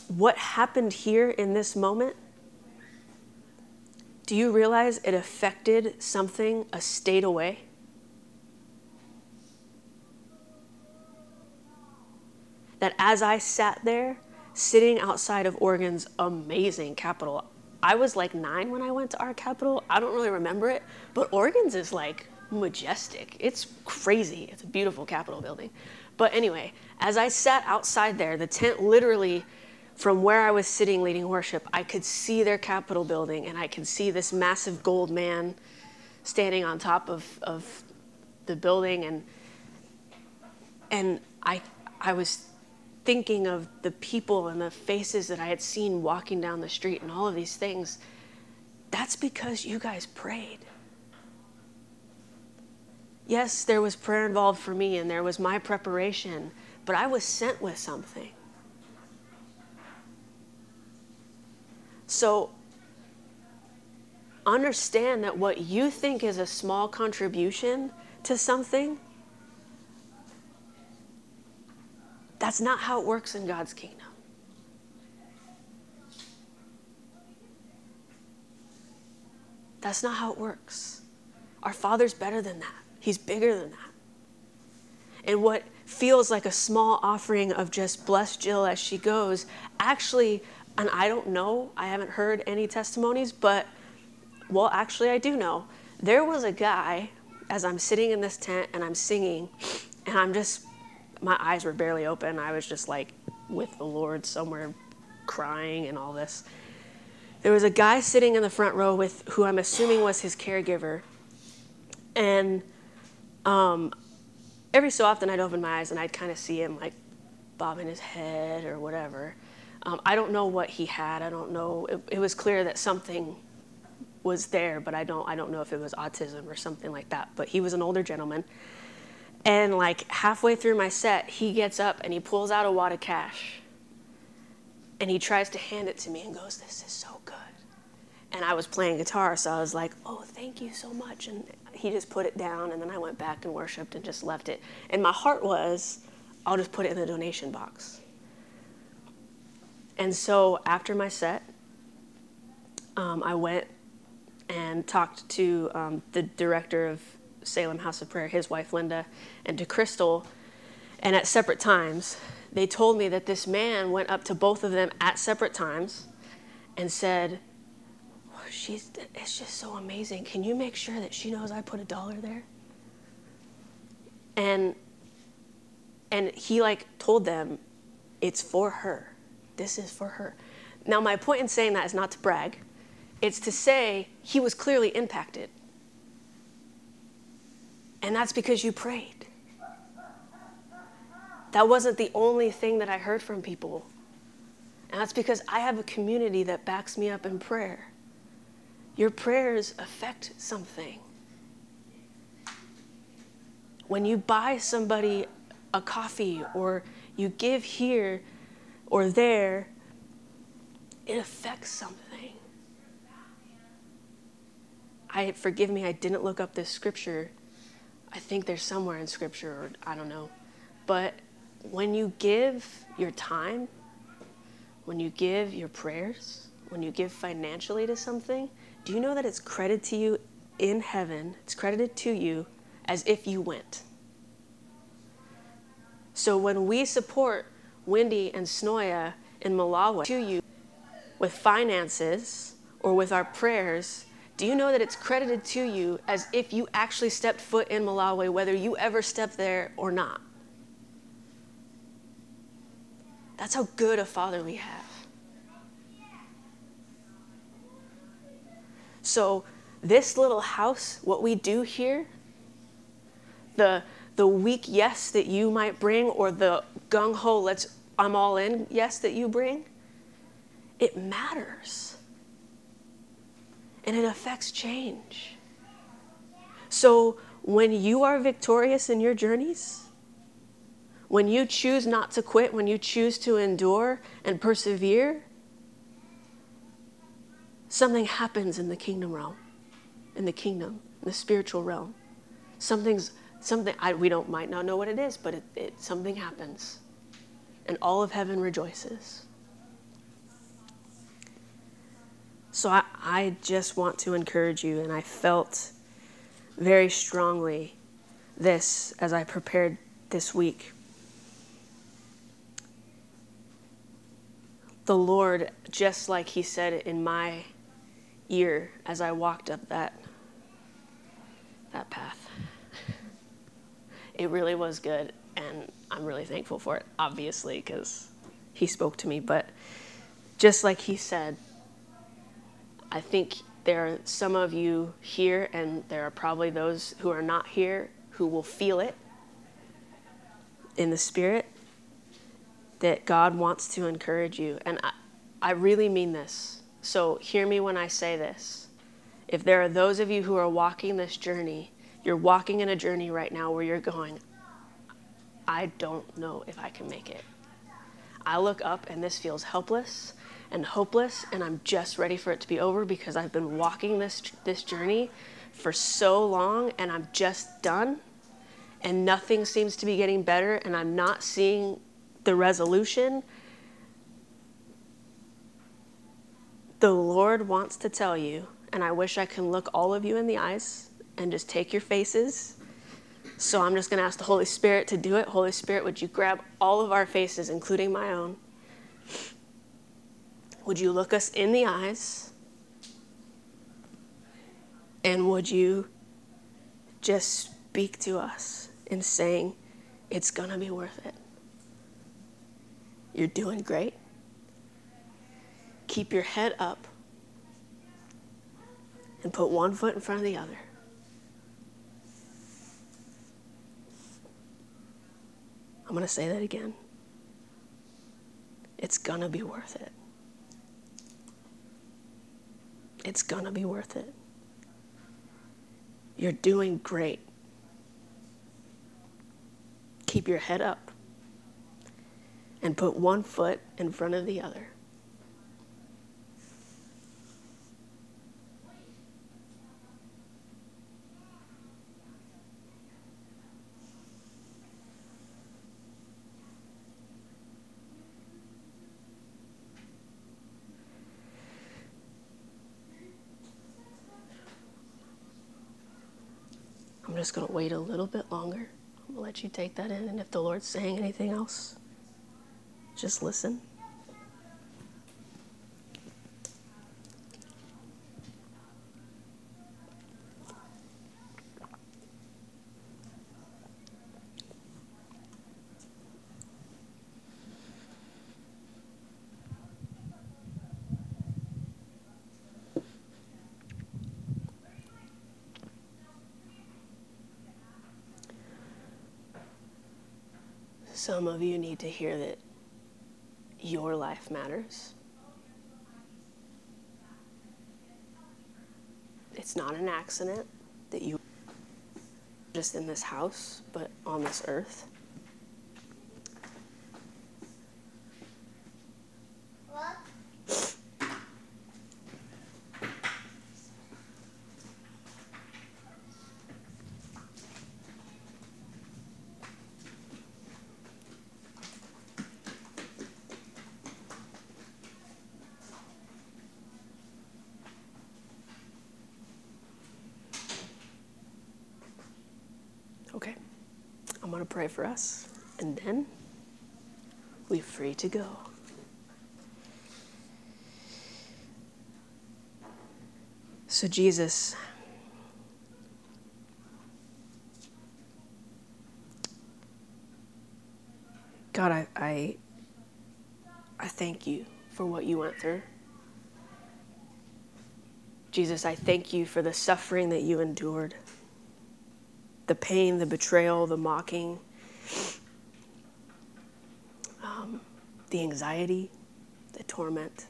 A: what happened here in this moment, do you realize it affected something a state away? That as I sat there, sitting outside of Oregon's amazing capital, I was like nine when I went to our capital. I don't really remember it, but Oregon's is like majestic. It's crazy. It's a beautiful Capitol building. But anyway, as I sat outside there, the tent literally from where I was sitting leading worship, I could see their Capitol building and I could see this massive gold man standing on top of, of the building and and I I was thinking of the people and the faces that I had seen walking down the street and all of these things. That's because you guys prayed. Yes, there was prayer involved for me and there was my preparation, but I was sent with something. So understand that what you think is a small contribution to something, that's not how it works in God's kingdom. That's not how it works. Our Father's better than that, He's bigger than that. And what feels like a small offering of just bless Jill as she goes actually and I don't know, I haven't heard any testimonies, but well, actually, I do know. There was a guy as I'm sitting in this tent and I'm singing, and I'm just, my eyes were barely open. I was just like with the Lord somewhere crying and all this. There was a guy sitting in the front row with who I'm assuming was his caregiver. And um, every so often I'd open my eyes and I'd kind of see him like bobbing his head or whatever. Um, I don't know what he had. I don't know. It, it, was clear that something was there, but I don't. I don't know if it was autism or something like that. But he was an older gentleman, and like halfway through my set, he gets up and he pulls out a wad of cash, and he tries to hand it to me and goes, "This is so good." And I was playing guitar, so I was like, "Oh, thank you so much." And he just put it down, and then I went back and worshipped and just left it. And my heart was, "I'll just put it in the donation box." And so after my set, um, I went and talked to um, the director of Salem House of Prayer, his wife Linda, and to Crystal. And at separate times, they told me that this man went up to both of them at separate times and said, She's, it's just so amazing. Can you make sure that she knows I put a dollar there? And and he like told them it's for her this is for her. Now, my point in saying that is not to brag, it's to say he was clearly impacted. And that's because you prayed. That wasn't the only thing that I heard from people. And that's because I have a community that backs me up in prayer. Your prayers affect something. When you buy somebody a coffee or you give here or there, it affects something. I forgive me, I didn't look up this scripture. I think there's somewhere in scripture, or I don't know. But when you give your time, when you give your prayers, when you give financially to something, do you know that it's credited to you in heaven? It's credited to you as if you went. So when we support Wendy and Snoya in Malawi to you with finances or with our prayers, do you know that it's credited to you as if you actually stepped foot in Malawi, whether you ever stepped there or not? That's how good a father we have. So, this little house, what we do here, the, the weak yes that you might bring, or the gung ho, let's, I'm all in yes that you bring, it matters and it affects change. So when you are victorious in your journeys, when you choose not to quit, when you choose to endure and persevere, something happens in the kingdom realm, in the kingdom, in the spiritual realm. Something's something I, we don't might not know what it is, but it, it, something happens, and all of heaven rejoices. So I, I just want to encourage you, and I felt very strongly this as I prepared this week. The Lord, just like He said in my ear as I walked up that that path. It really was good, and I'm really thankful for it, obviously, because He spoke to me. But just like He said, I think there are some of you here, and there are probably those who are not here who will feel it in the spirit that God wants to encourage you. And I, I really mean this. So hear me when I say this. If there are those of you who are walking this journey, you're walking in a journey right now where you're going, I don't know if I can make it. I look up and this feels helpless and hopeless and I'm just ready for it to be over because I've been walking this this journey for so long and I'm just done and nothing seems to be getting better and I'm not seeing the resolution the Lord wants to tell you and I wish I can look all of you in the eyes and just take your faces so I'm just going to ask the Holy Spirit to do it. Holy Spirit, would you grab all of our faces, including my own? Would you look us in the eyes? And would you just speak to us in saying, it's going to be worth it? You're doing great. Keep your head up and put one foot in front of the other. I'm going to say that again. It's going to be worth it it's going to be worth it. You're doing great. Keep your head up and put one foot in front of the other. I'm just going to wait a little bit longer. I'm going to let you take that in. And if the Lord's saying anything else, just listen. Some of you need to hear that your life matters. It's not an accident that you just in this house, but on this earth. Okay. I'm going to pray for us, and then we're free to go. So, Jesus, God, I, I, I thank you for what you went through. Jesus, I thank you for the suffering that you endured the pain, the betrayal, the mocking, um, the anxiety, the torment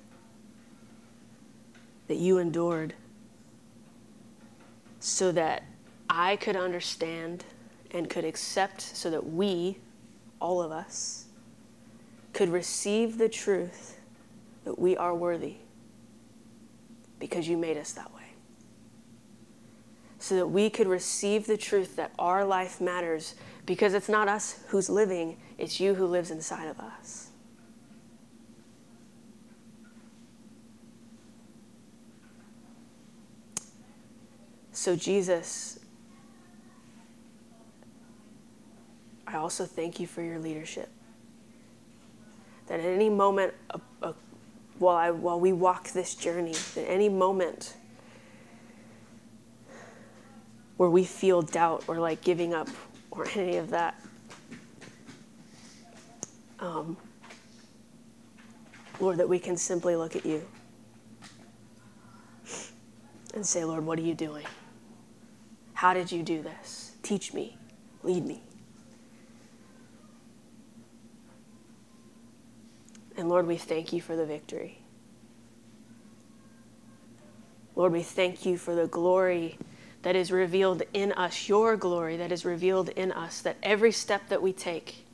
A: that you endured so that I could understand and could accept, so that we, all of us, could receive the truth that we are worthy because you made us that way so that we could receive the truth that our life matters because it's not us who's living, it's you who lives inside of us. So, Jesus, I also thank you for your leadership. That at any moment, uh, uh, while, I, while we walk this journey, at any moment, where we feel doubt or like giving up or any of that. Um, Lord, that we can simply look at you and say, Lord, what are you doing? How did you do this? Teach me, lead me. And Lord, we thank you for the victory. Lord, we thank you for the glory that is revealed in us, your glory that is revealed in us, that every step that we take,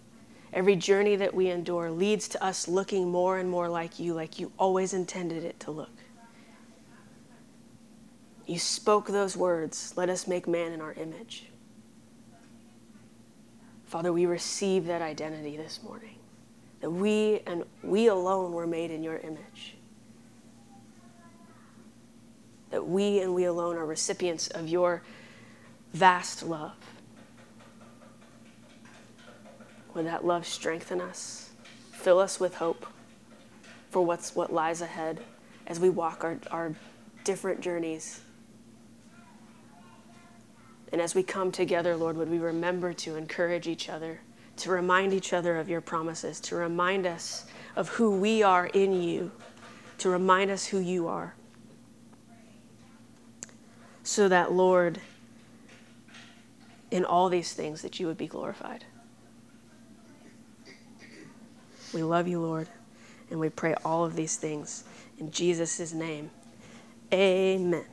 A: every journey that we endure leads to us looking more and more like you, like you always intended it to look. You spoke those words, let us make man in our image. Father, we receive that identity this morning, that we and we alone were made in your image that we and we alone are recipients of your vast love. Would that love strengthen us, fill us with hope for what's what lies ahead as we walk our, our different journeys. And as we come together, Lord, would we remember to encourage each other, to remind each other of your promises, to remind us of who we are in you, to remind us who you are so that, Lord, in all these things, that you would be glorified. We love you, Lord, and we pray all of these things in Jesus' name. Amen.